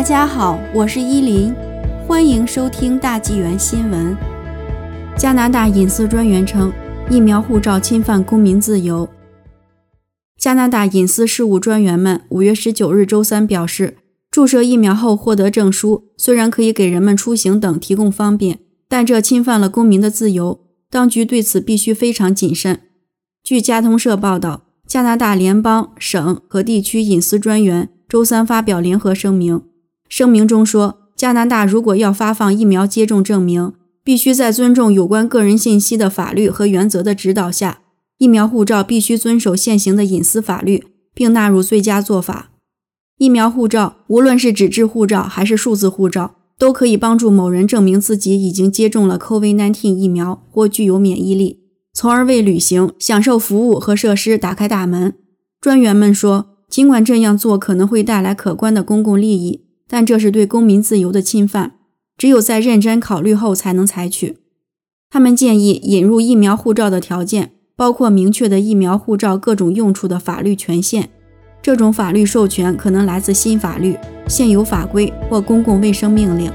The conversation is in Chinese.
大家好，我是依林，欢迎收听大纪元新闻。加拿大隐私专员称，疫苗护照侵犯公民自由。加拿大隐私事务专员们五月十九日周三表示，注射疫苗后获得证书虽然可以给人们出行等提供方便，但这侵犯了公民的自由，当局对此必须非常谨慎。据加通社报道，加拿大联邦、省和地区隐私专员周三发表联合声明，声明中说，加拿大如果要发放疫苗接种证明，必须在尊重有关个人信息的法律和原则的指导下。疫苗护照必须遵守现行的隐私法律，并纳入最佳做法。疫苗护照，无论是纸质护照还是数字护照，都可以帮助某人证明自己已经接种了 COVID-19 疫苗或具有免疫力，从而为旅行、享受服务和设施打开大门。专员们说，尽管这样做可能会带来可观的公共利益，但这是对公民自由的侵犯，只有在认真考虑后才能采取。他们建议引入疫苗护照的条件。包括明确的疫苗护照各种用处的法律权限，这种法律授权可能来自新法律、现有法规或公共卫生命令。